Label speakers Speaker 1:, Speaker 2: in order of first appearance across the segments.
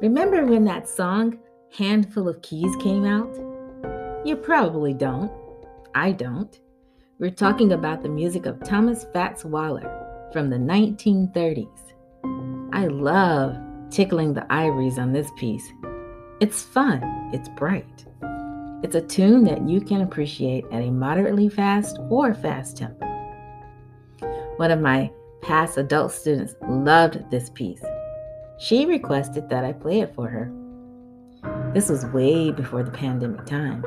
Speaker 1: Remember when that song, Handful of Keys, came out? You probably don't. I don't. We're talking about the music of Thomas Fats Waller from the 1930s. I love tickling the ivories on this piece. It's fun, it's bright. It's a tune that you can appreciate at a moderately fast or fast tempo. One of my past adult students loved this piece. She requested that I play it for her. This was way before the pandemic times.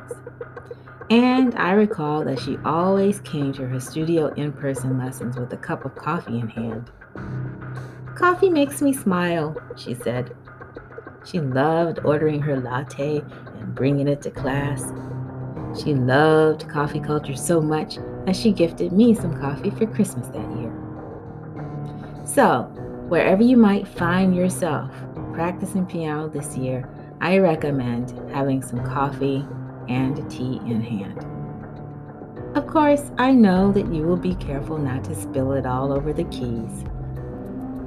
Speaker 1: And I recall that she always came to her studio in person lessons with a cup of coffee in hand. Coffee makes me smile, she said. She loved ordering her latte and bringing it to class. She loved coffee culture so much that she gifted me some coffee for Christmas that year. So, wherever you might find yourself practicing piano this year, I recommend having some coffee and tea in hand. Of course, I know that you will be careful not to spill it all over the keys.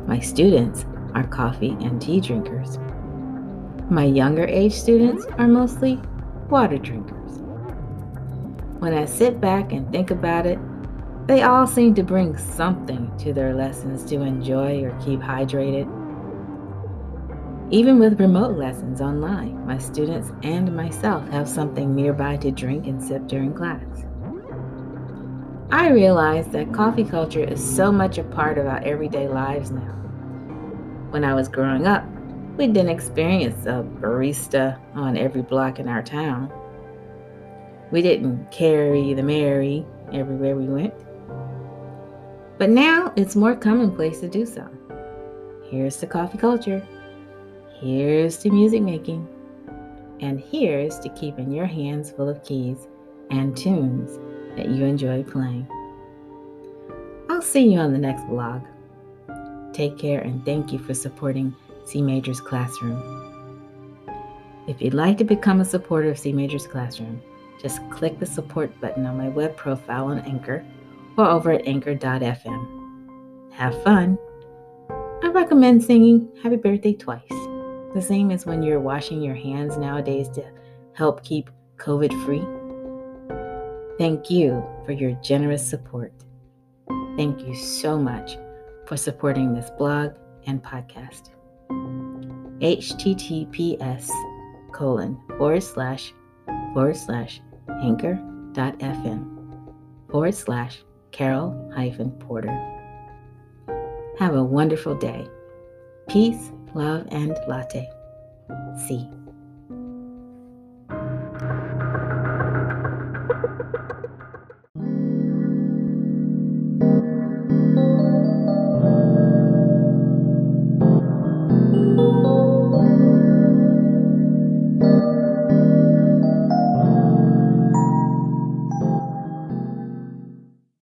Speaker 1: My students are coffee and tea drinkers. My younger age students are mostly water drinkers. When I sit back and think about it, they all seem to bring something to their lessons to enjoy or keep hydrated. Even with remote lessons online, my students and myself have something nearby to drink and sip during class. I realize that coffee culture is so much a part of our everyday lives now. When I was growing up, we didn't experience a barista on every block in our town. We didn't carry the Mary everywhere we went. But now it's more commonplace to do so. Here's to coffee culture. Here's to music making. And here's to keeping your hands full of keys and tunes that you enjoy playing. I'll see you on the next vlog. Take care and thank you for supporting C Major's Classroom. If you'd like to become a supporter of C Major's Classroom, just click the support button on my web profile on Anchor or over at anchor.fm. Have fun. I recommend singing Happy Birthday twice, the same as when you're washing your hands nowadays to help keep COVID free. Thank you for your generous support. Thank you so much for supporting this blog and podcast. https colon forward slash forward slash anchor.fm forward slash Carol Porter. Have a wonderful day. Peace, love, and latte. See.